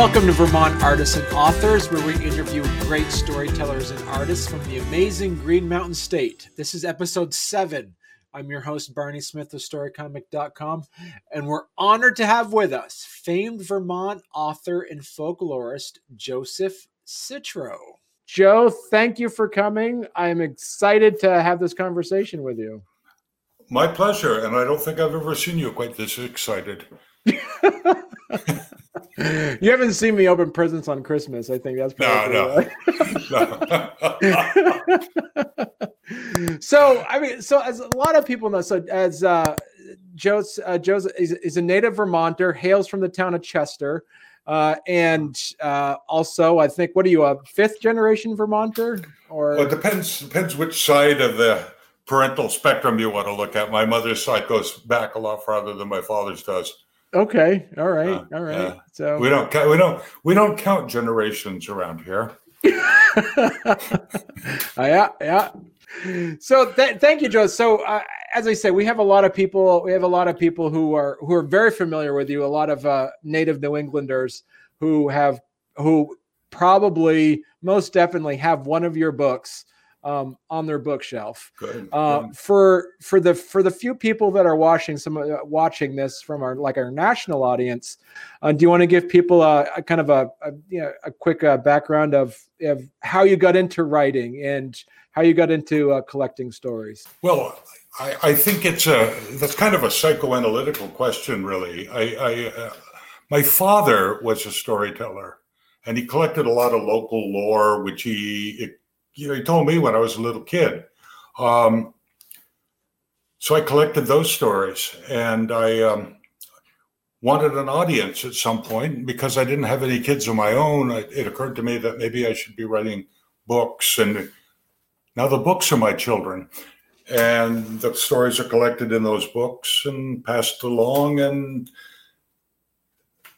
Welcome to Vermont Artists and Authors, where we interview great storytellers and artists from the amazing Green Mountain State. This is episode seven. I'm your host, Barney Smith of StoryComic.com, and we're honored to have with us famed Vermont author and folklorist Joseph Citro. Joe, thank you for coming. I'm excited to have this conversation with you. My pleasure, and I don't think I've ever seen you quite this excited. you haven't seen me open presents on Christmas. I think that's probably no, no. so I mean, so as a lot of people know, so as uh, Joe's uh, Joe's is, is, a native Vermonter, hails from the town of Chester, uh, and uh, also I think what are you a fifth generation Vermonter or? Well, it depends depends which side of the parental spectrum you want to look at. My mother's side goes back a lot farther than my father's does. Okay. All right. Uh, all right. Yeah. So we don't we don't we don't count generations around here. uh, yeah. Yeah. So th- thank you, Joe. So uh, as I say, we have a lot of people. We have a lot of people who are who are very familiar with you. A lot of uh, native New Englanders who have who probably most definitely have one of your books um, on their bookshelf. Uh. For for the for the few people that are watching some uh, watching this from our like our national audience, uh, do you want to give people a, a kind of a, a you know a quick uh, background of of how you got into writing and how you got into uh, collecting stories? Well. I, I think it's a that's kind of a psychoanalytical question, really. I, I uh, my father was a storyteller, and he collected a lot of local lore, which he you know, he told me when I was a little kid. Um, so I collected those stories, and I um, wanted an audience at some point because I didn't have any kids of my own. It occurred to me that maybe I should be writing books, and now the books are my children, and the stories are collected in those books and passed along, and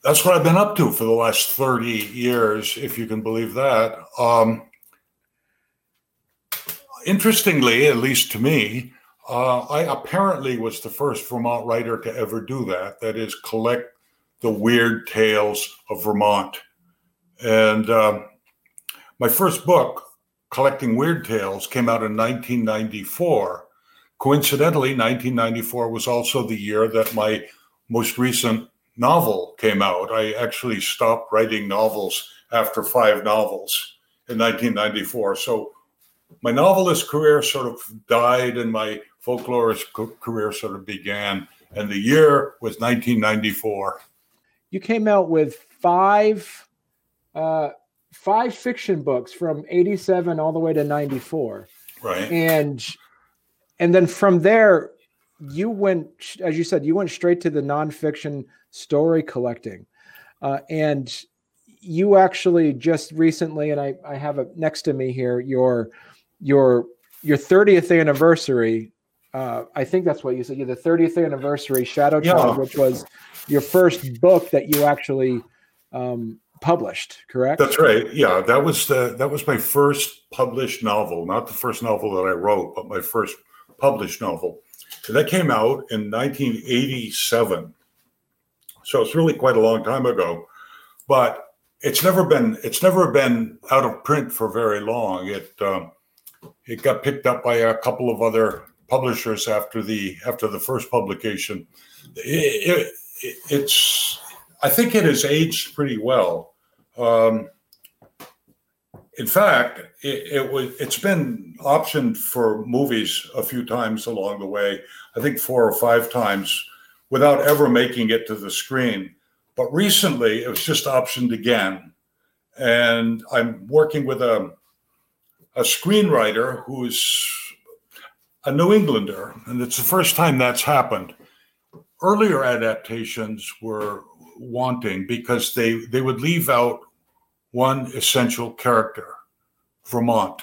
that's what I've been up to for the last thirty years, if you can believe that. Um, interestingly, at least to me, uh, I apparently was the first Vermont writer to ever do that. That is, collect the weird tales of Vermont. And uh, my first book, Collecting Weird Tales, came out in 1994. Coincidentally, 1994 was also the year that my most recent novel came out. I actually stopped writing novels after five novels in 1994. So my novelist career sort of died and my folklorist career sort of began. And the year was 1994. You came out with five, uh, five fiction books from 87 all the way to 94. Right. And, and then from there, you went, as you said, you went straight to the nonfiction story collecting. Uh, and you actually just recently, and I, I have it next to me here, your your your 30th anniversary. Uh, I think that's what you said. You're the 30th anniversary Shadow yeah. Child, which was your first book that you actually um, published. Correct? That's right. Yeah, that was the that was my first published novel. Not the first novel that I wrote, but my first published novel. And that came out in 1987. So it's really quite a long time ago. But it's never been it's never been out of print for very long. It um, it got picked up by a couple of other publishers after the after the first publication. It, it, it's I think it has aged pretty well. Um, in fact, it, it, was it's been optioned for movies a few times along the way. I think four or five times without ever making it to the screen. But recently, it was just optioned again, and I'm working with a a screenwriter who's a New Englander, and it's the first time that's happened. Earlier adaptations were wanting because they they would leave out one essential character, Vermont.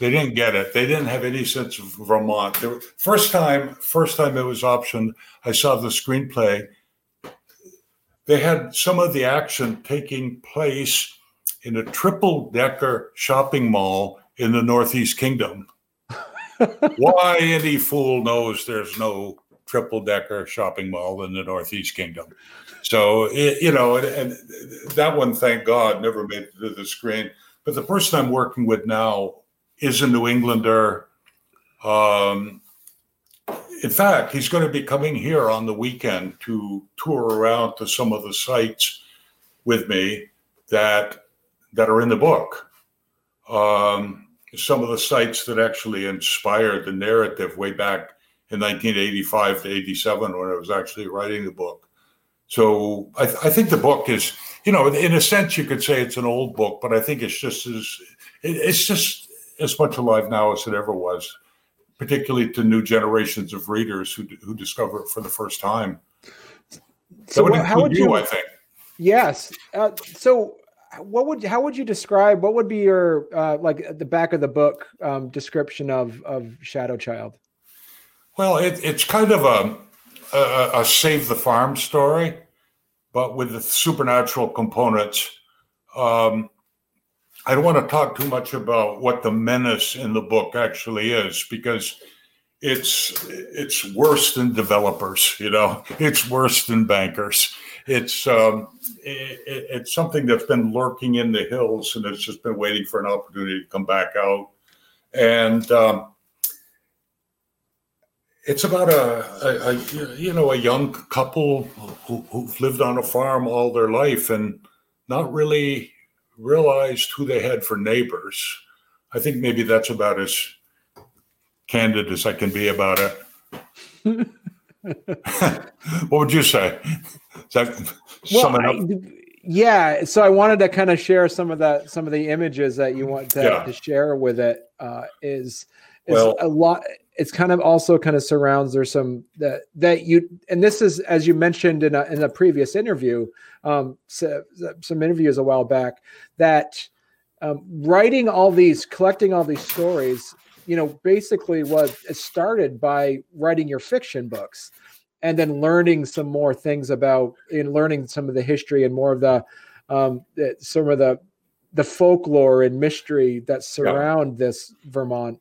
They didn't get it. They didn't have any sense of Vermont. Were, first time, first time it was optioned, I saw the screenplay. They had some of the action taking place in a triple decker shopping mall in the Northeast Kingdom. Why any fool knows there's no triple decker shopping mall in the Northeast Kingdom. So, you know, and, and, that one, thank God, never made it to the screen. But the person I'm working with now is a New Englander. Um, in fact, he's going to be coming here on the weekend to tour around to some of the sites with me that that are in the book. Um, some of the sites that actually inspired the narrative way back in 1985 to 87 when I was actually writing the book. So I, th- I, think the book is, you know, in a sense, you could say it's an old book, but I think it's just as it's just as much alive now as it ever was, particularly to new generations of readers who who discover it for the first time. So would how would you, you, I think. Yes. Uh, so what would how would you describe what would be your uh, like the back of the book um, description of of Shadow Child? Well, it, it's kind of a, a, a save the farm story, but with the supernatural components. Um, I don't want to talk too much about what the menace in the book actually is because it's it's worse than developers. You know, it's worse than bankers. It's um, it, it's something that's been lurking in the hills and it's just been waiting for an opportunity to come back out. And um, it's about a, a, a, you know a young couple who, who've lived on a farm all their life and not really realized who they had for neighbors. I think maybe that's about as candid as I can be about it. what would you say? Well, I, yeah. So I wanted to kind of share some of the some of the images that you want to, yeah. to share with it. Uh, is is well, a lot it's kind of also kind of surrounds there's some that that you and this is as you mentioned in a in a previous interview um so, some interviews a while back that um, writing all these collecting all these stories you know basically was started by writing your fiction books and then learning some more things about in learning some of the history and more of the um the, some of the the folklore and mystery that surround this Vermont.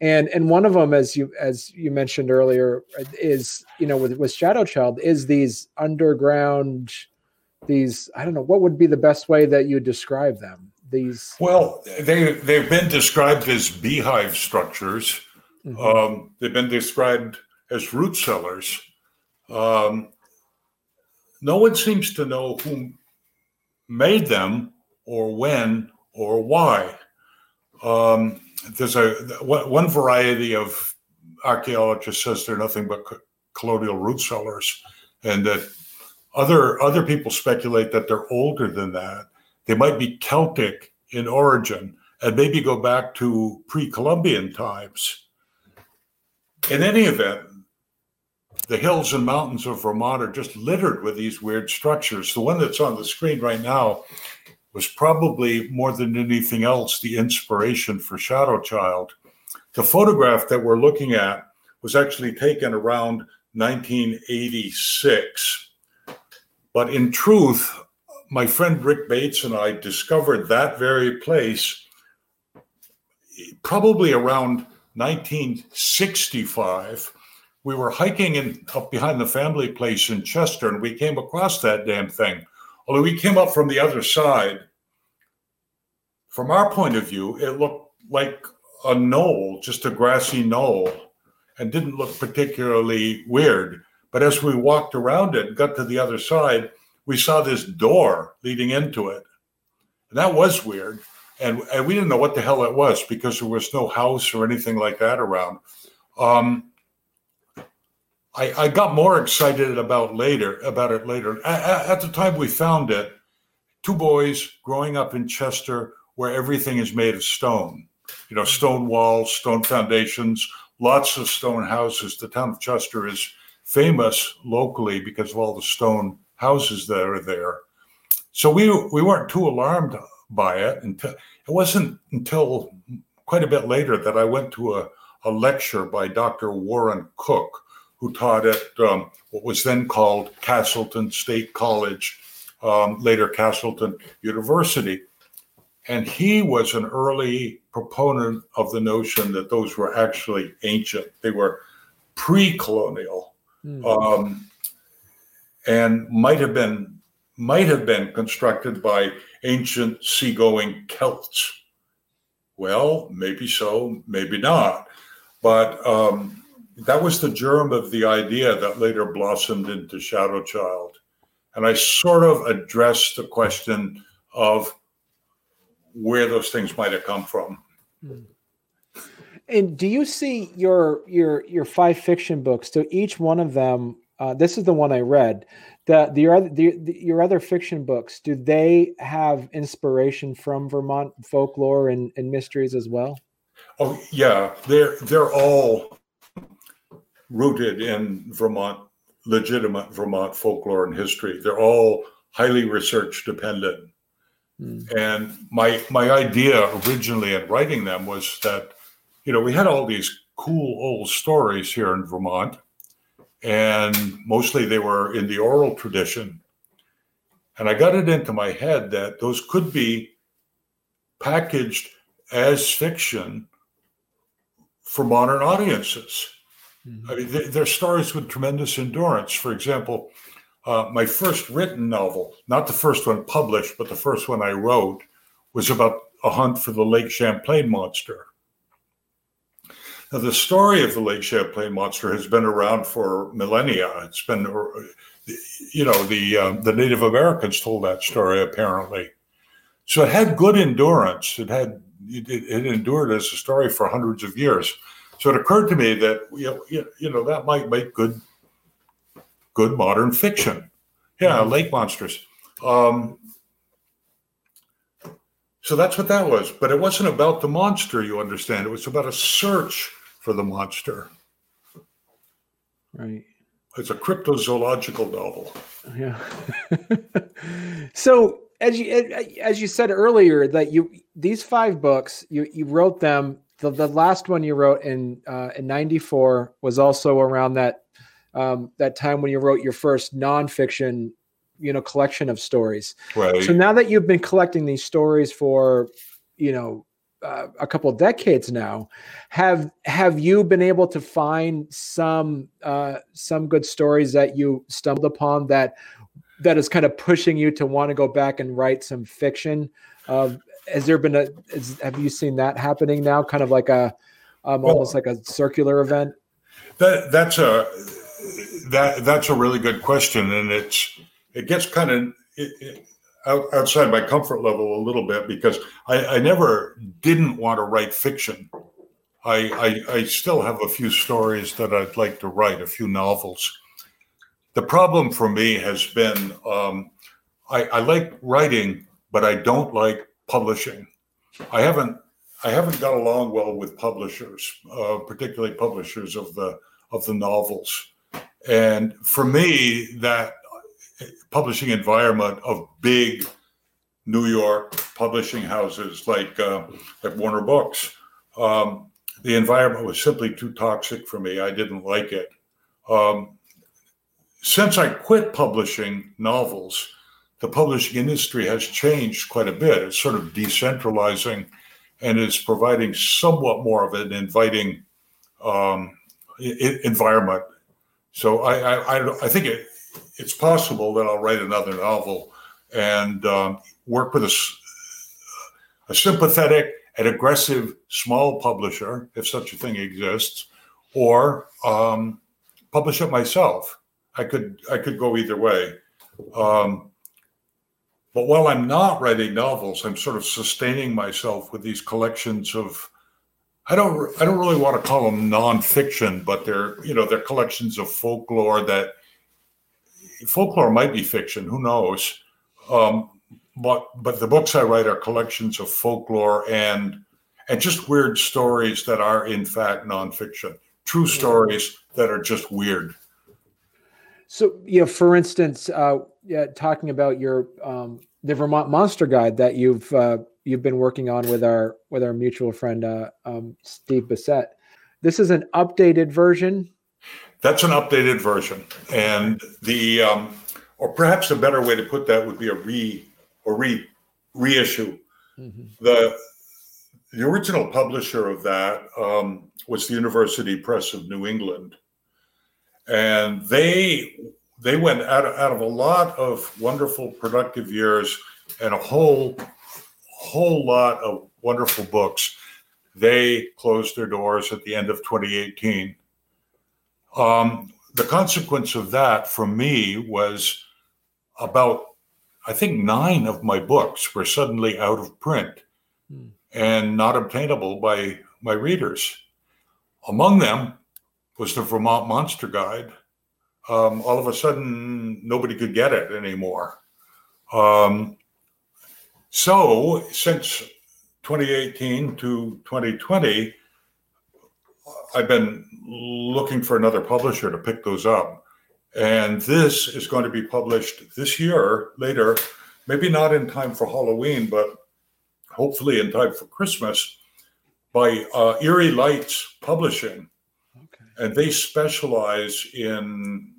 And and one of them as you as you mentioned earlier is you know with with shadow child is these underground these i don't know what would be the best way that you describe them these well they they've been described as beehive structures mm-hmm. um, they've been described as root cellars um, no one seems to know who made them or when or why um, there's a one variety of archaeologists says they're nothing but colonial root cellars, and that other other people speculate that they're older than that. They might be Celtic in origin and maybe go back to pre-Columbian times. In any event, the hills and mountains of Vermont are just littered with these weird structures. The one that's on the screen right now was probably more than anything else the inspiration for Shadow Child. The photograph that we're looking at was actually taken around 1986. But in truth, my friend Rick Bates and I discovered that very place probably around 1965. We were hiking in, up behind the family place in Chester and we came across that damn thing Although we came up from the other side, from our point of view, it looked like a knoll, just a grassy knoll, and didn't look particularly weird. But as we walked around it got to the other side, we saw this door leading into it. And that was weird. And, and we didn't know what the hell it was because there was no house or anything like that around. Um, I, I got more excited about later about it later. At, at the time we found it, two boys growing up in Chester, where everything is made of stone. You know, stone walls, stone foundations, lots of stone houses. The town of Chester is famous locally because of all the stone houses that are there. So we we weren't too alarmed by it until it wasn't until quite a bit later that I went to a, a lecture by Dr. Warren Cook, who taught at um, what was then called Castleton State College, um, later Castleton University. And he was an early proponent of the notion that those were actually ancient. They were pre colonial. mm. um, and might have been might have been constructed by ancient seagoing Celts. Well, maybe so, maybe not. But um, that was the germ of the idea that later blossomed into Shadow Child. And I sort of addressed the question of where those things might have come from. And do you see your your your five fiction books? So each one of them, uh, this is the one I read. The the, other, the, the your other fiction books, do they have inspiration from Vermont folklore and, and mysteries as well? Oh yeah, they're they're all rooted in Vermont, legitimate Vermont folklore and history. They're all highly research dependent. Mm. And my my idea originally in writing them was that, you know, we had all these cool old stories here in Vermont, and mostly they were in the oral tradition. And I got it into my head that those could be packaged as fiction for modern audiences. Mm-hmm. I mean, they're stories with tremendous endurance. For example, uh, my first written novel, not the first one published, but the first one I wrote, was about a hunt for the Lake Champlain monster. The story of the Lake Champlain monster has been around for millennia. It's been, you know, the uh, the Native Americans told that story apparently, so it had good endurance. It had it, it endured as a story for hundreds of years. So it occurred to me that you know, you know that might make good good modern fiction. Yeah, mm-hmm. lake monsters. Um, so that's what that was. But it wasn't about the monster, you understand. It was about a search for the monster. Right. It's a cryptozoological novel. Yeah. so as you as you said earlier that you these five books you you wrote them the, the last one you wrote in uh, in 94 was also around that um, that time when you wrote your first nonfiction, you know, collection of stories. Right. So now that you've been collecting these stories for, you know, uh, a couple of decades now, have have you been able to find some uh, some good stories that you stumbled upon that that is kind of pushing you to want to go back and write some fiction? Uh, has there been a? Is, have you seen that happening now? Kind of like a um, well, almost like a circular event. That that's a that that's a really good question, and it's it gets kind of it, it, outside my comfort level a little bit because I, I never didn't want to write fiction. I, I, I still have a few stories that I'd like to write, a few novels. The problem for me has been um, I, I like writing, but I don't like publishing. I haven't I haven't got along well with publishers, uh, particularly publishers of the of the novels. And for me, that publishing environment of big New York publishing houses like uh, Warner Books, um, the environment was simply too toxic for me. I didn't like it. Um, since I quit publishing novels, the publishing industry has changed quite a bit. It's sort of decentralizing and is providing somewhat more of an inviting um, environment so I, I, I think it, it's possible that I'll write another novel and um, work with a, a sympathetic and aggressive small publisher, if such a thing exists, or um, publish it myself. I could I could go either way. Um, but while I'm not writing novels, I'm sort of sustaining myself with these collections of I don't I don't really want to call them nonfiction, but they're you know they're collections of folklore that folklore might be fiction, who knows? Um, but but the books I write are collections of folklore and and just weird stories that are in fact nonfiction, true stories that are just weird. So you know, for instance, uh, yeah, talking about your um, the Vermont Monster Guide that you've uh, you've been working on with our with our mutual friend uh, um, Steve Bissette. This is an updated version. That's an updated version, and the um, or perhaps a better way to put that would be a re or re reissue. Mm-hmm. The the original publisher of that um, was the University Press of New England, and they they went out of, out of a lot of wonderful, productive years and a whole whole lot of wonderful books. They closed their doors at the end of 2018. Um, the consequence of that for me was about, I think, nine of my books were suddenly out of print hmm. and not obtainable by my readers. Among them was the Vermont Monster Guide. Um, all of a sudden, nobody could get it anymore. Um, so, since 2018 to 2020, I've been looking for another publisher to pick those up. And this is going to be published this year later, maybe not in time for Halloween, but hopefully in time for Christmas by uh, Eerie Lights Publishing. Okay. And they specialize in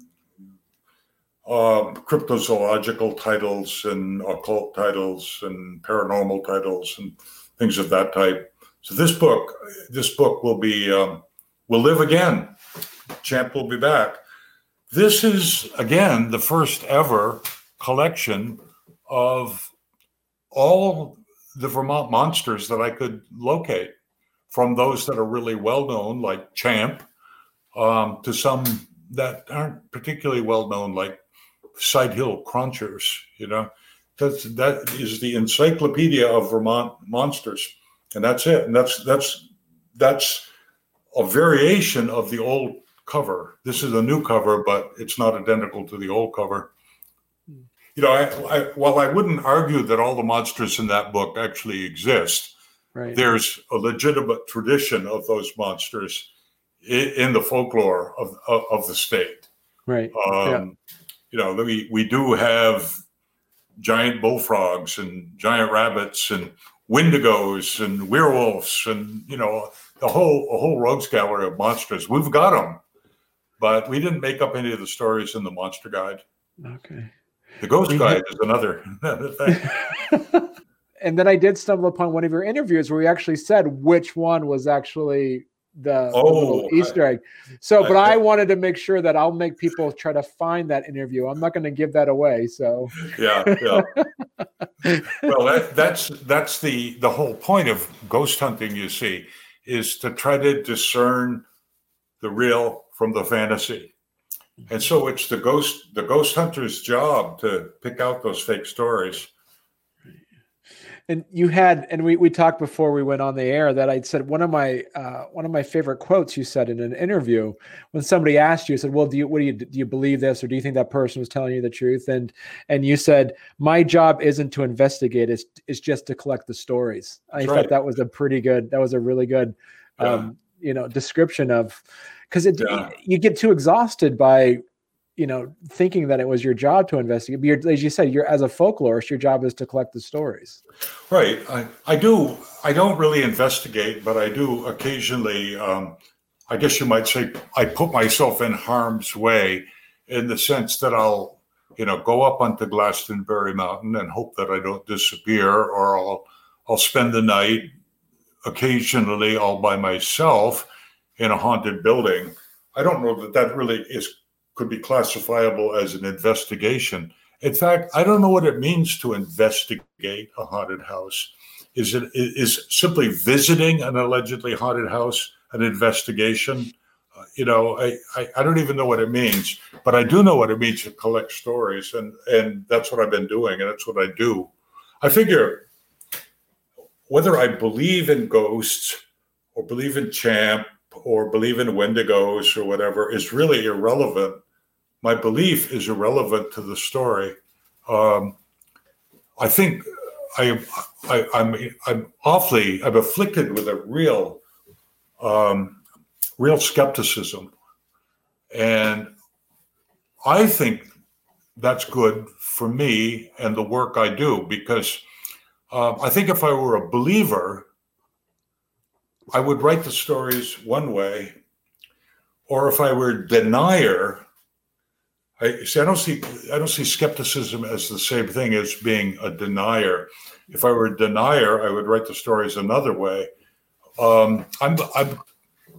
um, cryptozoological titles and occult titles and paranormal titles and things of that type. So this book, this book will be um, will live again. Champ will be back. This is again the first ever collection of all the Vermont monsters that I could locate, from those that are really well known, like Champ, um, to some that aren't particularly well known, like Side Hill Crunchers. You know, that's that is the encyclopedia of Vermont monsters, and that's it. And that's that's that's a variation of the old cover. This is a new cover, but it's not identical to the old cover. You know, I, I, while I wouldn't argue that all the monsters in that book actually exist, right. there's a legitimate tradition of those monsters in, in the folklore of, of, of the state. Right. Um, yeah. You know, we, we do have giant bullfrogs and giant rabbits and wendigos and werewolves and you know the whole a whole rogues gallery of monsters. We've got them, but we didn't make up any of the stories in the Monster Guide. Okay. The Ghost we Guide is another, another thing. and then I did stumble upon one of your interviews where you actually said which one was actually the, oh, the Easter egg. So, I, but I, I, wanted to make sure that I'll make people try to find that interview. I'm not going to give that away. So, yeah, yeah. well, that, that's that's the the whole point of ghost hunting. You see, is to try to discern the real from the fantasy. And so it's the ghost the ghost hunter's job to pick out those fake stories and you had and we, we talked before we went on the air that i said one of my uh, one of my favorite quotes you said in an interview when somebody asked you said well do you what do you do you believe this or do you think that person was telling you the truth? And and you said my job isn't to investigate it's, it's just to collect the stories. I thought that was a pretty good that was a really good um, you know description of because it yeah. you get too exhausted by you know, thinking that it was your job to investigate. But you're, as you said, you're as a folklorist, your job is to collect the stories. Right. I, I do. I don't really investigate, but I do occasionally. Um, I guess you might say I put myself in harm's way, in the sense that I'll, you know, go up onto Glastonbury Mountain and hope that I don't disappear, or I'll I'll spend the night, occasionally all by myself, in a haunted building. I don't know that that really is could be classifiable as an investigation. In fact, I don't know what it means to investigate a haunted house. Is it is simply visiting an allegedly haunted house an investigation? Uh, you know, I, I, I don't even know what it means, but I do know what it means to collect stories, and and that's what I've been doing, and that's what I do. I figure whether I believe in ghosts or believe in Champ or believe in Wendigos or whatever is really irrelevant my belief is irrelevant to the story. Um, I think I, I, I'm, I'm awfully, I'm afflicted with a real, um, real skepticism. And I think that's good for me and the work I do because uh, I think if I were a believer, I would write the stories one way, or if I were a denier, I see. I don't see. I don't see skepticism as the same thing as being a denier. If I were a denier, I would write the stories another way. Um, I'm, I'm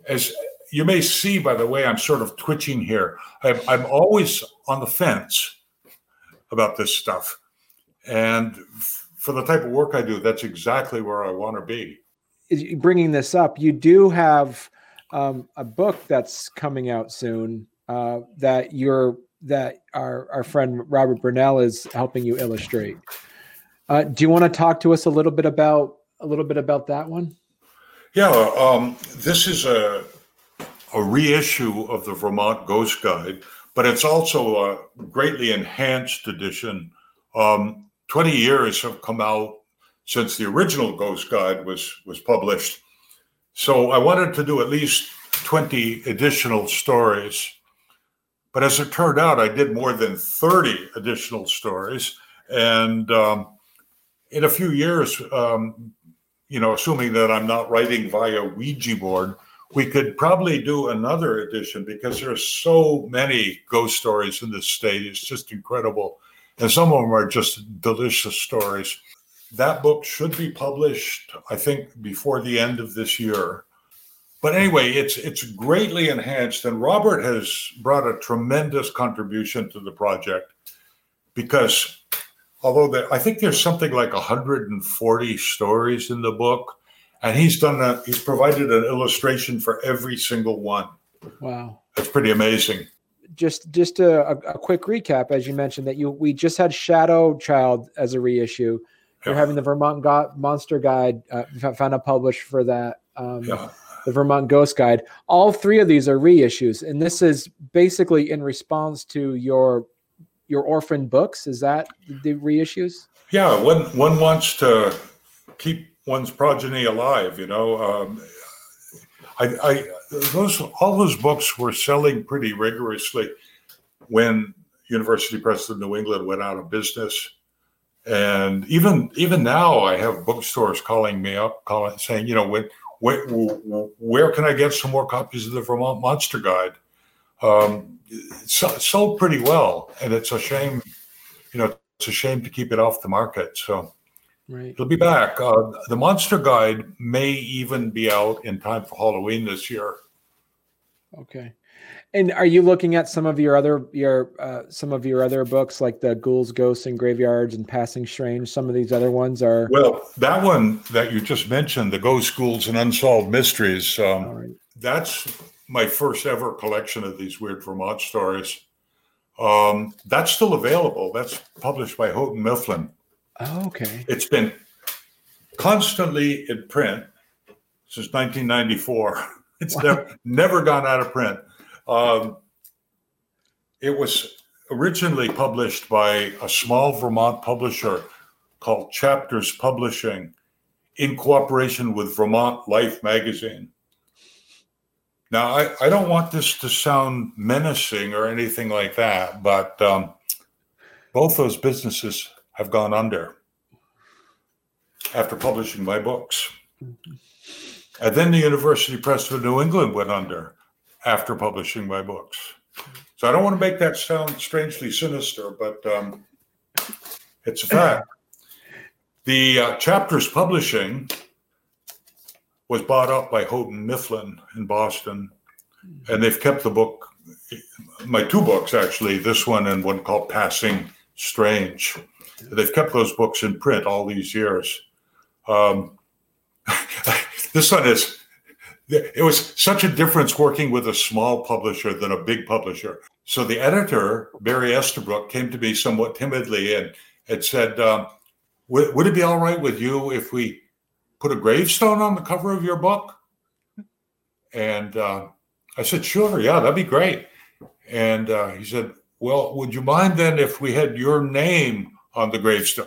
as you may see by the way I'm sort of twitching here. I'm, I'm always on the fence about this stuff, and for the type of work I do, that's exactly where I want to be. Bringing this up, you do have um, a book that's coming out soon uh, that you're that our our friend Robert Burnell is helping you illustrate. Uh, do you want to talk to us a little bit about a little bit about that one? Yeah, um, this is a a reissue of the Vermont Ghost Guide, but it's also a greatly enhanced edition. Um, Twenty years have come out since the original Ghost Guide was was published, so I wanted to do at least twenty additional stories. But as it turned out, I did more than thirty additional stories, and um, in a few years, um, you know, assuming that I'm not writing via Ouija board, we could probably do another edition because there are so many ghost stories in this state. It's just incredible. And some of them are just delicious stories. That book should be published, I think, before the end of this year. But anyway, it's it's greatly enhanced, and Robert has brought a tremendous contribution to the project because although there, I think there's something like 140 stories in the book, and he's done that. He's provided an illustration for every single one. Wow, that's pretty amazing. Just just a, a quick recap, as you mentioned that you we just had Shadow Child as a reissue. You're having the Vermont Go- Monster Guide uh, found a publish for that. Um, yeah. The Vermont Ghost Guide. All three of these are reissues, and this is basically in response to your your orphan books. Is that the reissues? Yeah, one one wants to keep one's progeny alive. You know, um, I, I those all those books were selling pretty rigorously when University Press of New England went out of business. And even even now, I have bookstores calling me up, calling saying, you know, when, where, where can I get some more copies of the Vermont Monster Guide? Um, sold pretty well, and it's a shame, you know, it's a shame to keep it off the market. So right. it'll be back. Uh, the Monster Guide may even be out in time for Halloween this year. Okay. And are you looking at some of your other your uh, some of your other books like the Ghouls, Ghosts, and Graveyards and Passing Strange? Some of these other ones are well. That one that you just mentioned, the Ghost Ghouls and Unsolved Mysteries. Um, right. That's my first ever collection of these weird Vermont stories. Um, that's still available. That's published by Houghton Mifflin. Oh, okay. It's been constantly in print since 1994. It's wow. never never gone out of print. Um, it was originally published by a small Vermont publisher called Chapters Publishing in cooperation with Vermont Life magazine. Now, I, I don't want this to sound menacing or anything like that, but um, both those businesses have gone under after publishing my books. And then the University Press of New England went under after publishing my books. So I don't want to make that sound strangely sinister, but um, it's a fact. The uh, chapters publishing was bought up by Houghton Mifflin in Boston, and they've kept the book, my two books actually, this one and one called Passing Strange. They've kept those books in print all these years. Um, this one is, it was such a difference working with a small publisher than a big publisher. So the editor, Barry Estabrook, came to me somewhat timidly and had said, um, would, would it be all right with you if we put a gravestone on the cover of your book? And uh, I said, sure, yeah, that'd be great. And uh, he said, well, would you mind then if we had your name on the gravestone?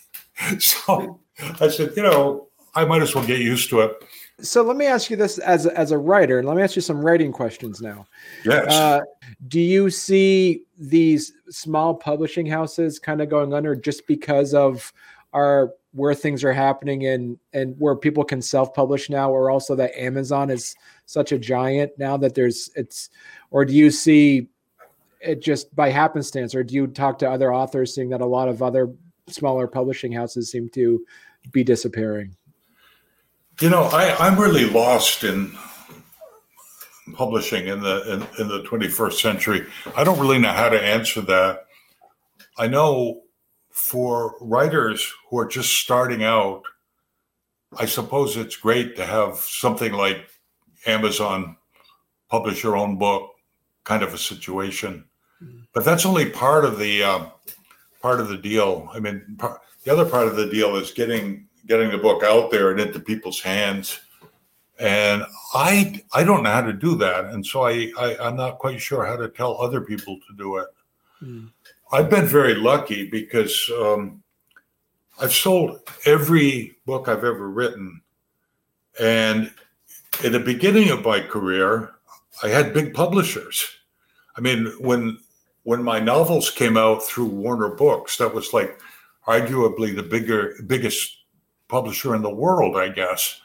so I said, you know, I might as well get used to it. So let me ask you this as a, as a writer, and let me ask you some writing questions now. Yes. Uh, do you see these small publishing houses kind of going under just because of our where things are happening and and where people can self-publish now or also that amazon is such a giant now that there's it's or do you see it just by happenstance or do you talk to other authors seeing that a lot of other smaller publishing houses seem to be disappearing you know i i'm really lost in publishing in the in, in the 21st century? I don't really know how to answer that. I know for writers who are just starting out, I suppose it's great to have something like Amazon publish your own book kind of a situation. Mm-hmm. But that's only part of the uh, part of the deal. I mean, part, the other part of the deal is getting getting the book out there and into people's hands. And I I don't know how to do that, and so I, I am not quite sure how to tell other people to do it. Mm. I've been very lucky because um, I've sold every book I've ever written, and in the beginning of my career, I had big publishers. I mean, when when my novels came out through Warner Books, that was like arguably the bigger biggest publisher in the world, I guess.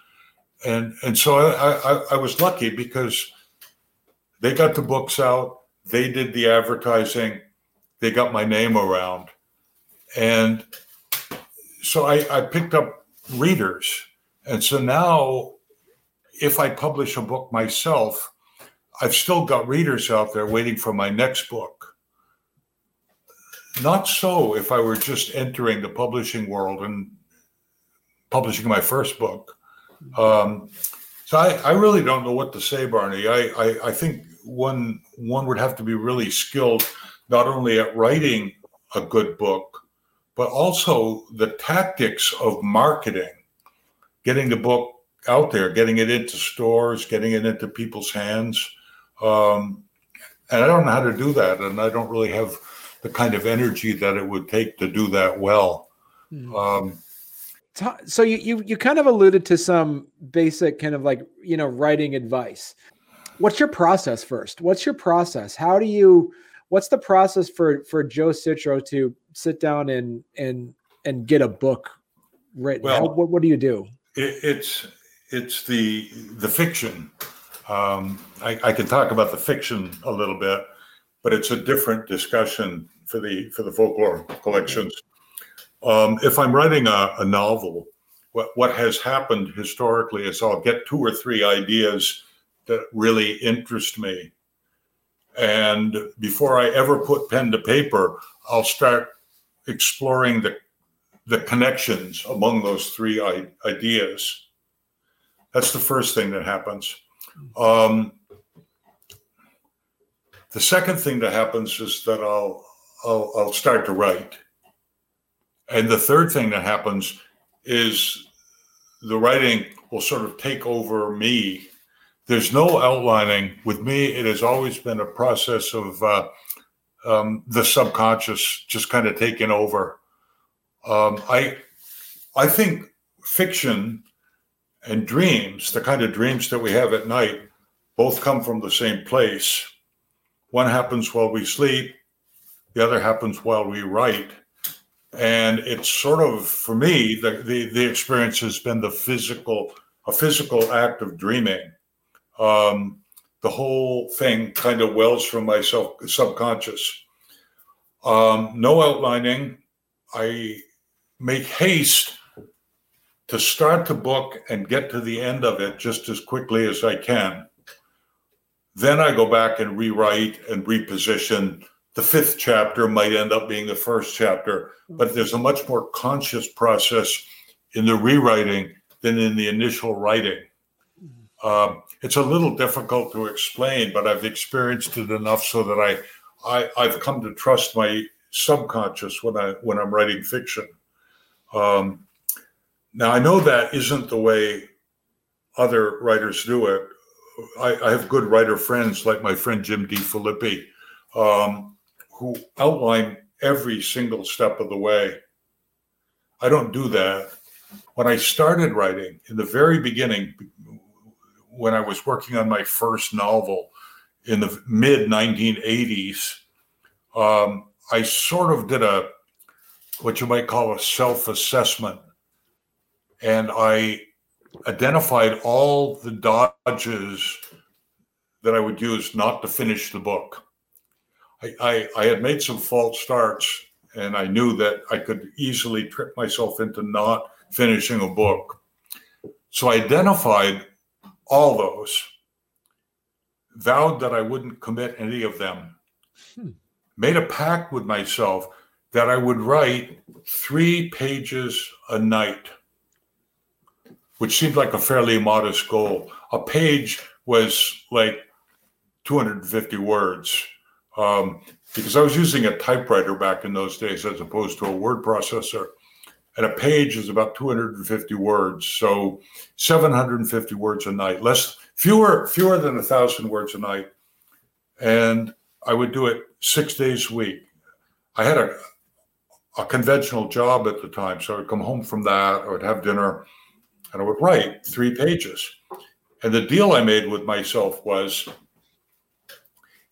And and so I, I, I was lucky because they got the books out, they did the advertising, they got my name around. And so I, I picked up readers. And so now if I publish a book myself, I've still got readers out there waiting for my next book. Not so if I were just entering the publishing world and publishing my first book. Um, so I, I, really don't know what to say, Barney. I, I, I, think one one would have to be really skilled not only at writing a good book, but also the tactics of marketing, getting the book out there, getting it into stores, getting it into people's hands. Um, and I don't know how to do that. And I don't really have the kind of energy that it would take to do that well. Mm. Um, so you, you you kind of alluded to some basic kind of like you know writing advice. What's your process first? What's your process? How do you what's the process for for joe citro to sit down and and and get a book written? Well, how, what, what do you do? it, it's it's the the fiction. Um, I, I can talk about the fiction a little bit but it's a different discussion for the for the folklore collections um, if I'm writing a, a novel, what, what has happened historically is I'll get two or three ideas that really interest me. And before I ever put pen to paper, I'll start exploring the, the connections among those three I- ideas. That's the first thing that happens. Um, the second thing that happens is that I'll, I'll, I'll start to write. And the third thing that happens is the writing will sort of take over me. There's no outlining. With me, it has always been a process of uh, um, the subconscious just kind of taking over. Um, I, I think fiction and dreams, the kind of dreams that we have at night, both come from the same place. One happens while we sleep, the other happens while we write and it's sort of for me the, the the experience has been the physical a physical act of dreaming. Um, the whole thing kind of wells from my self, subconscious. Um, no outlining. I make haste to start the book and get to the end of it just as quickly as i can. Then i go back and rewrite and reposition the fifth chapter might end up being the first chapter, but there's a much more conscious process in the rewriting than in the initial writing. Um, it's a little difficult to explain, but I've experienced it enough so that I, I I've come to trust my subconscious when I when I'm writing fiction. Um, now I know that isn't the way other writers do it. I, I have good writer friends like my friend Jim DeFilippi, um, who outline every single step of the way. I don't do that. When I started writing in the very beginning, when I was working on my first novel in the mid 1980s, um, I sort of did a what you might call a self assessment. And I identified all the dodges that I would use not to finish the book. I, I, I had made some false starts and I knew that I could easily trick myself into not finishing a book. So I identified all those. vowed that I wouldn't commit any of them. Hmm. Made a pact with myself that I would write three pages a night, which seemed like a fairly modest goal. A page was like 250 words um, because I was using a typewriter back in those days as opposed to a word processor. And a page is about 250 words, so 750 words a night, less fewer fewer than a thousand words a night. And I would do it six days a week. I had a a conventional job at the time, so I'd come home from that, I would have dinner, and I would write three pages. And the deal I made with myself was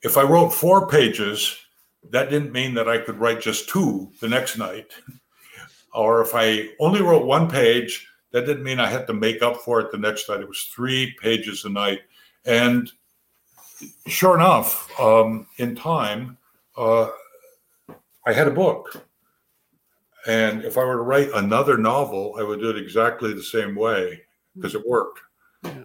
if I wrote four pages, that didn't mean that I could write just two the next night. or if I only wrote one page, that didn't mean I had to make up for it the next night. It was three pages a night. And sure enough, um, in time, uh, I had a book. And if I were to write another novel, I would do it exactly the same way because it worked. Yeah.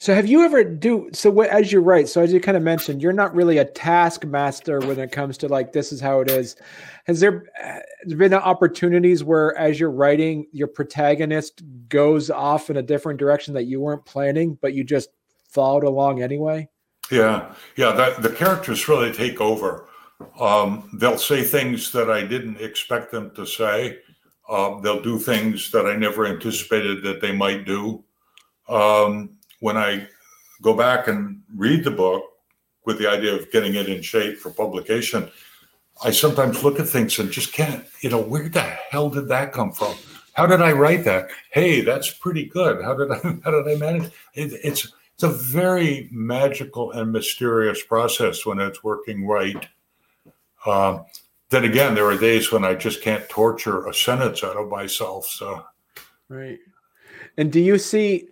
So have you ever do so as you write? So as you kind of mentioned, you're not really a taskmaster when it comes to like this is how it is. Has there, has been opportunities where as you're writing, your protagonist goes off in a different direction that you weren't planning, but you just followed along anyway? Yeah, yeah. That the characters really take over. Um, they'll say things that I didn't expect them to say. Uh, they'll do things that I never anticipated that they might do. Um, when I go back and read the book with the idea of getting it in shape for publication, I sometimes look at things and just can't, you know, where the hell did that come from? How did I write that? Hey, that's pretty good. How did I how did I manage? It, it's it's a very magical and mysterious process when it's working right. Um, then again, there are days when I just can't torture a sentence out of myself. So, right. And do you see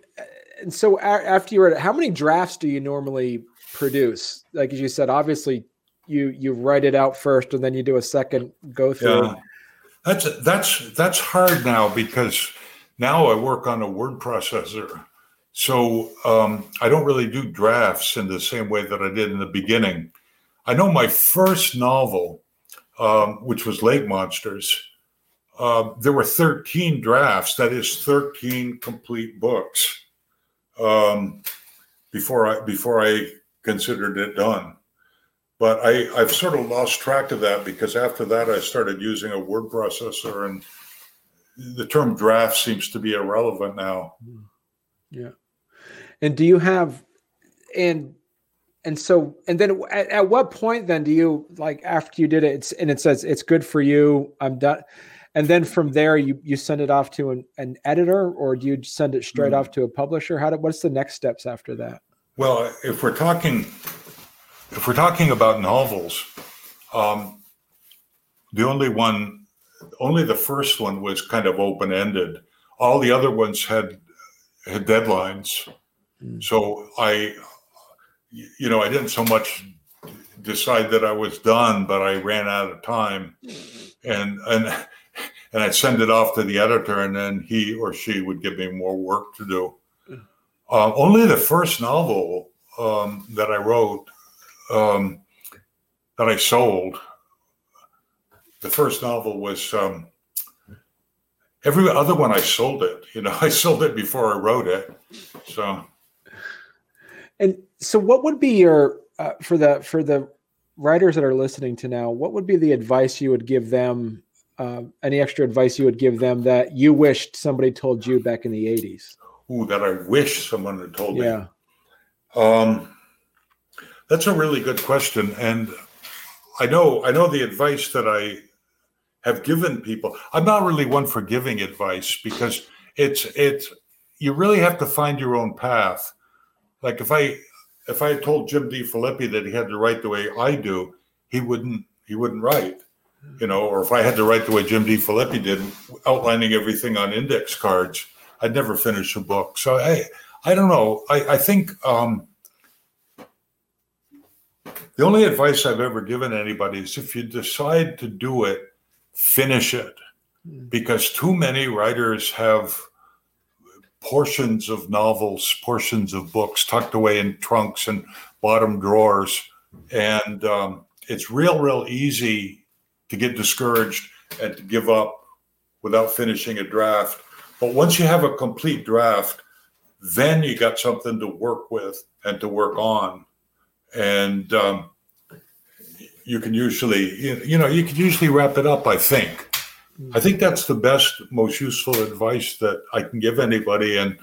and so after you read it, how many drafts do you normally produce? Like as you said, obviously you you write it out first and then you do a second go through. Yeah. That's that's that's hard now because now I work on a word processor. So um, I don't really do drafts in the same way that I did in the beginning. I know my first novel, um, which was Lake Monsters, uh, there were 13 drafts, that is 13 complete books um, before I before I considered it done. But I, I've sort of lost track of that because after that I started using a word processor and the term draft seems to be irrelevant now. Yeah. And do you have and and so and then at, at what point then do you like after you did it it's and it says it's good for you i'm done and then from there you you send it off to an, an editor or do you send it straight mm-hmm. off to a publisher how do, what's the next steps after that well if we're talking if we're talking about novels um, the only one only the first one was kind of open-ended all the other ones had had deadlines mm-hmm. so i you know i didn't so much decide that i was done but i ran out of time and and and I'd send it off to the editor, and then he or she would give me more work to do. Uh, only the first novel um, that I wrote um, that I sold, the first novel was um, every other one I sold it. You know, I sold it before I wrote it. So, and so, what would be your uh, for the for the writers that are listening to now? What would be the advice you would give them uh, any extra advice you would give them that you wished somebody told you back in the 80s? Ooh, that I wish someone had told yeah. me. Um, that's a really good question, and I know I know the advice that I have given people. I'm not really one for giving advice because it's it's you really have to find your own path. Like if I if I told Jim D. Filippi that he had to write the way I do, he wouldn't he wouldn't write you know, or if I had to write the way Jim D. Filippi did, outlining everything on index cards, I'd never finish a book. So I, I don't know. I, I think um, the only advice I've ever given anybody is if you decide to do it, finish it, hmm. because too many writers have portions of novels, portions of books tucked away in trunks and bottom drawers. And um, it's real, real easy to get discouraged and to give up without finishing a draft. But once you have a complete draft, then you got something to work with and to work on. And um, you can usually, you know, you can usually wrap it up, I think. I think that's the best, most useful advice that I can give anybody. And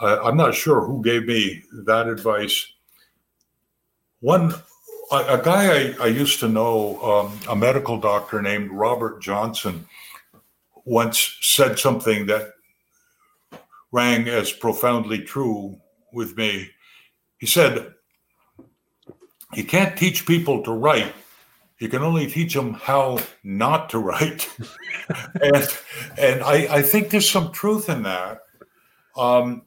uh, I'm not sure who gave me that advice. One, a, a guy I, I, used to know, um, a medical doctor named Robert Johnson, once said something that rang as profoundly true with me. He said, You can't teach people to write, you can only teach them how not to write. and and I, I think there's some truth in that. Um,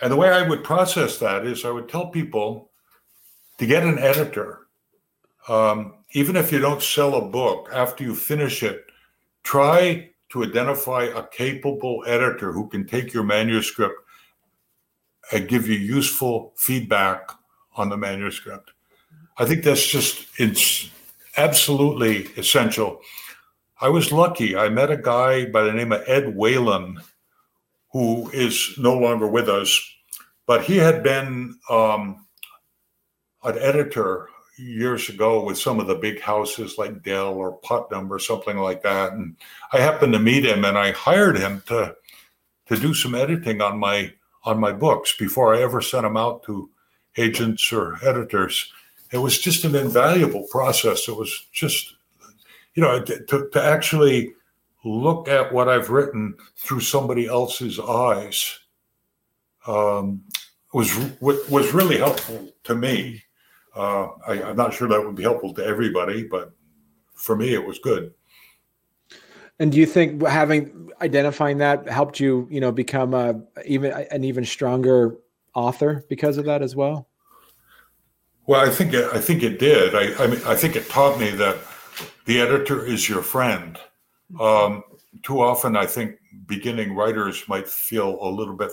and the way I would process that is I would tell people to get an editor. Um, even if you don't sell a book, after you finish it, try to identify a capable editor who can take your manuscript and give you useful feedback on the manuscript. I think that's just it's absolutely essential. I was lucky. I met a guy by the name of Ed Whalen, who is no longer with us, but he had been um, an editor years ago with some of the big houses like Dell or Putnam or something like that. And I happened to meet him and I hired him to to do some editing on my on my books before I ever sent them out to agents or editors. It was just an invaluable process. It was just, you know, to, to actually look at what I've written through somebody else's eyes um, was was really helpful to me. Uh, I, am not sure that would be helpful to everybody, but for me, it was good. And do you think having identifying that helped you, you know, become a even an even stronger author because of that as well? Well, I think it, I think it did. I, I mean, I think it taught me that the editor is your friend. Um, too often, I think beginning writers might feel a little bit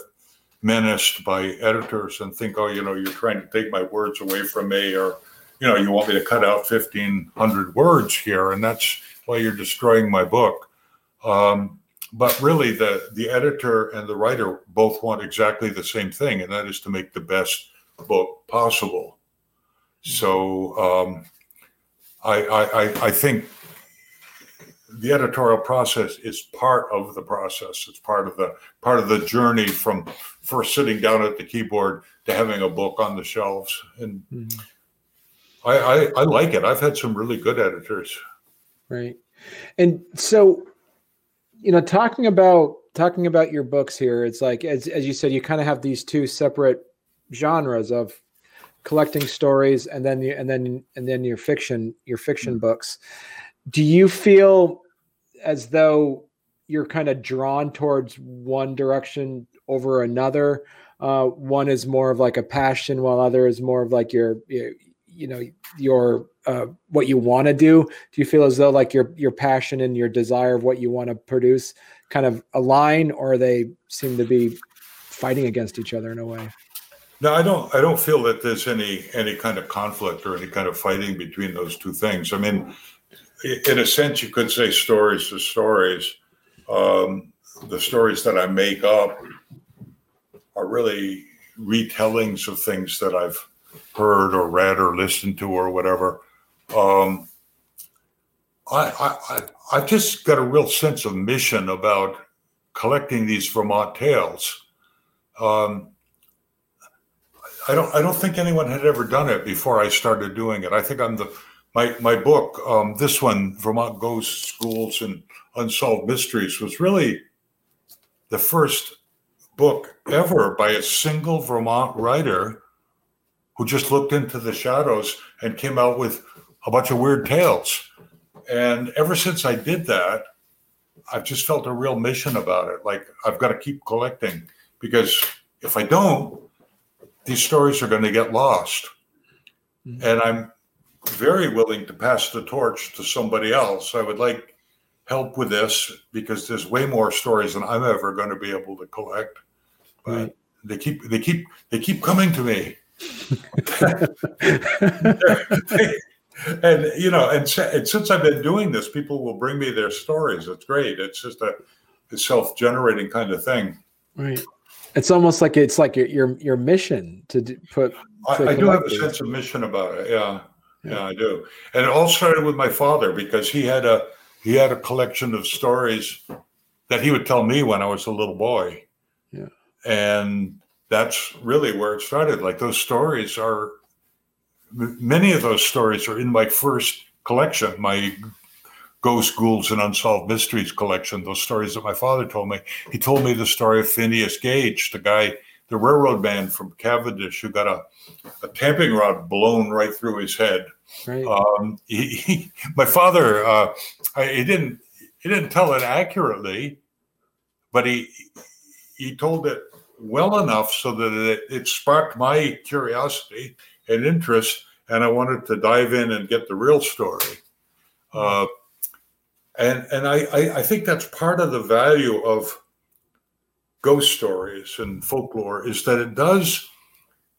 menaced by editors and think, oh, you know, you're trying to take my words away from me, or you know, you want me to cut out fifteen hundred words here, and that's why you're destroying my book. Um, but really, the the editor and the writer both want exactly the same thing, and that is to make the best book possible. So um, I, I, I think the editorial process is part of the process. It's part of the part of the journey from first sitting down at the keyboard to having a book on the shelves. And mm-hmm. I, I, I like it. I've had some really good editors. Right. And so, you know, talking about talking about your books here, it's like as as you said, you kind of have these two separate genres of collecting stories and then you, and then and then your fiction your fiction mm-hmm. books do you feel as though you're kind of drawn towards one direction over another uh, one is more of like a passion while other is more of like your, your you know your uh, what you want to do do you feel as though like your your passion and your desire of what you want to produce kind of align or they seem to be fighting against each other in a way no, I don't. I don't feel that there's any any kind of conflict or any kind of fighting between those two things. I mean, in a sense, you could say stories to stories. Um, the stories that I make up are really retellings of things that I've heard or read or listened to or whatever. Um, I, I, I've just got a real sense of mission about collecting these Vermont tales. Um, I don't I don't think anyone had ever done it before I started doing it. I think I'm the my my book, um, this one, Vermont Ghosts, Ghouls, and Unsolved Mysteries, was really the first book ever by a single Vermont writer who just looked into the shadows and came out with a bunch of weird tales. And ever since I did that, I've just felt a real mission about it. Like I've got to keep collecting because if I don't, these stories are going to get lost. Mm-hmm. And I'm very willing to pass the torch to somebody else. I would like help with this because there's way more stories than I'm ever going to be able to collect. But right. they keep they keep they keep coming to me. and you know, and, and, since I've been doing this, people will bring me their stories. It's great. It's just a, a self-generating kind of thing. Right. It's almost like it's like your your, your mission to put. To I, I do have a sense of mission about it. Yeah. yeah, yeah, I do. And it all started with my father because he had a he had a collection of stories that he would tell me when I was a little boy. And that's really where it started. Like those stories are many of those stories are in my first collection, my Ghost, Ghouls, and Unsolved Mysteries collection. Those stories that my father told me. He told me the story of Phineas Gage, the guy, the railroad man from Cavendish, who got a, a tamping rod blown right through his head. Right. Um, he, he, my father, uh, I, he didn't he didn't tell it accurately, but he he told it well enough so that it, it sparked my curiosity and interest, and I wanted to dive in and get the real story. Uh, and and I, I, I think that's part of the value of ghost stories and folklore is that it does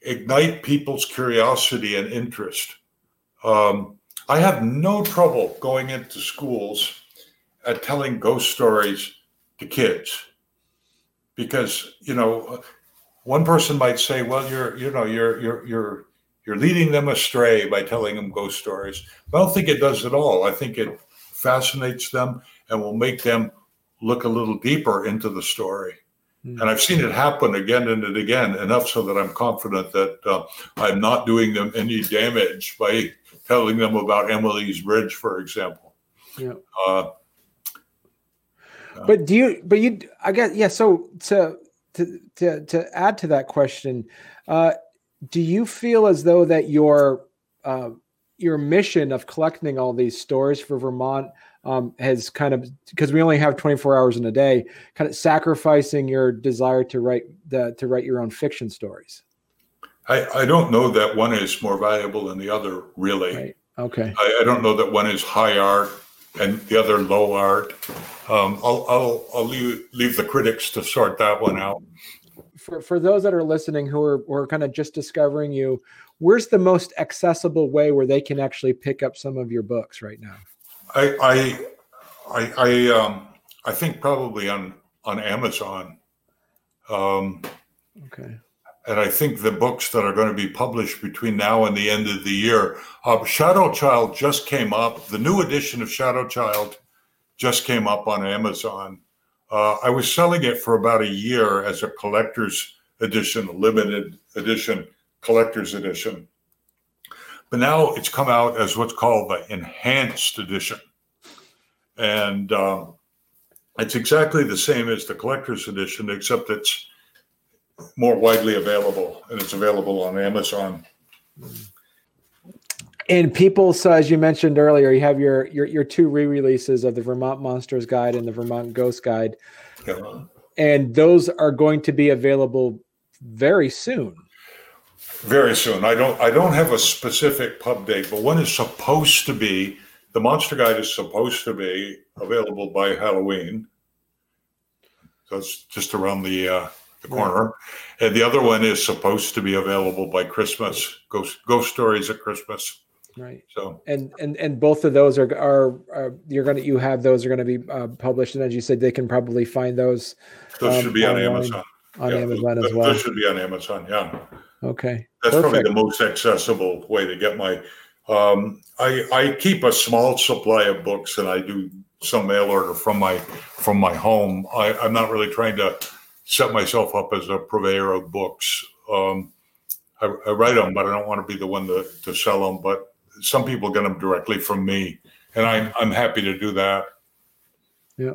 ignite people's curiosity and interest. Um, I have no trouble going into schools at telling ghost stories to kids because you know one person might say well you're you know you're you're you're you're leading them astray by telling them ghost stories. but I don't think it does at all. I think it fascinates them and will make them look a little deeper into the story. Mm-hmm. And I've seen it happen again and again, enough so that I'm confident that uh, I'm not doing them any damage by telling them about Emily's Bridge, for example. Yeah. Uh, but do you? But you? I guess yeah. So to to to to add to that question, uh, do you feel as though that your uh, your mission of collecting all these stories for Vermont um, has kind of because we only have 24 hours in a day, kind of sacrificing your desire to write the to write your own fiction stories? I, I don't know that one is more valuable than the other, really. Right. Okay. I, I don't know that one is high art and the other low art. Um, I'll, I'll, I'll leave, leave the critics to sort that one out for for those that are listening who are who are kind of just discovering you, where's the most accessible way where they can actually pick up some of your books right now? I I I, I um I think probably on on Amazon. Um, okay. And I think the books that are going to be published between now and the end of the year, uh, Shadow Child just came up. The new edition of Shadow Child just came up on Amazon. Uh, I was selling it for about a year as a collector's edition, limited edition, collector's edition. But now it's come out as what's called the enhanced edition. And um, it's exactly the same as the collector's edition, except it's more widely available and it's available on Amazon. And people, so as you mentioned earlier, you have your your, your two re-releases of the Vermont Monsters Guide and the Vermont Ghost Guide, yeah. and those are going to be available very soon. Very soon. I don't I don't have a specific pub date, but one is supposed to be the Monster Guide is supposed to be available by Halloween. So it's just around the uh, the corner, and the other one is supposed to be available by Christmas. Ghost Ghost Stories at Christmas. Right. So and and and both of those are are, are you're gonna you have those are gonna be uh, published, and as you said, they can probably find those. Those um, should be on Amazon. On yeah, Amazon those, as well. Those should be on Amazon. Yeah. Okay. That's Perfect. probably the most accessible way to get my. Um, I I keep a small supply of books, and I do some mail order from my from my home. I, I'm not really trying to set myself up as a purveyor of books. Um, I, I, write them, but I don't want to be the one to, to sell them. But some people get them directly from me, and I'm I'm happy to do that. Yeah.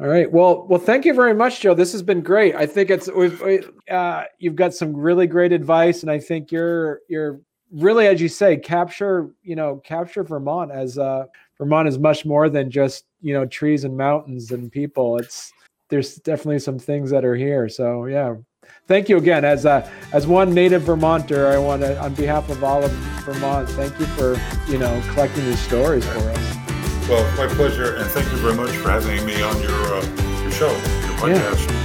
All right. Well, well, thank you very much, Joe. This has been great. I think it's uh, you've got some really great advice, and I think you're you're really, as you say, capture you know capture Vermont as uh, Vermont is much more than just you know trees and mountains and people. It's there's definitely some things that are here. So yeah, thank you again. As a, as one native Vermonter, I want to, on behalf of all of Vermont, thank you for you know collecting these stories for us. Well, my pleasure, and thank you very much for having me on your uh, your show, your podcast.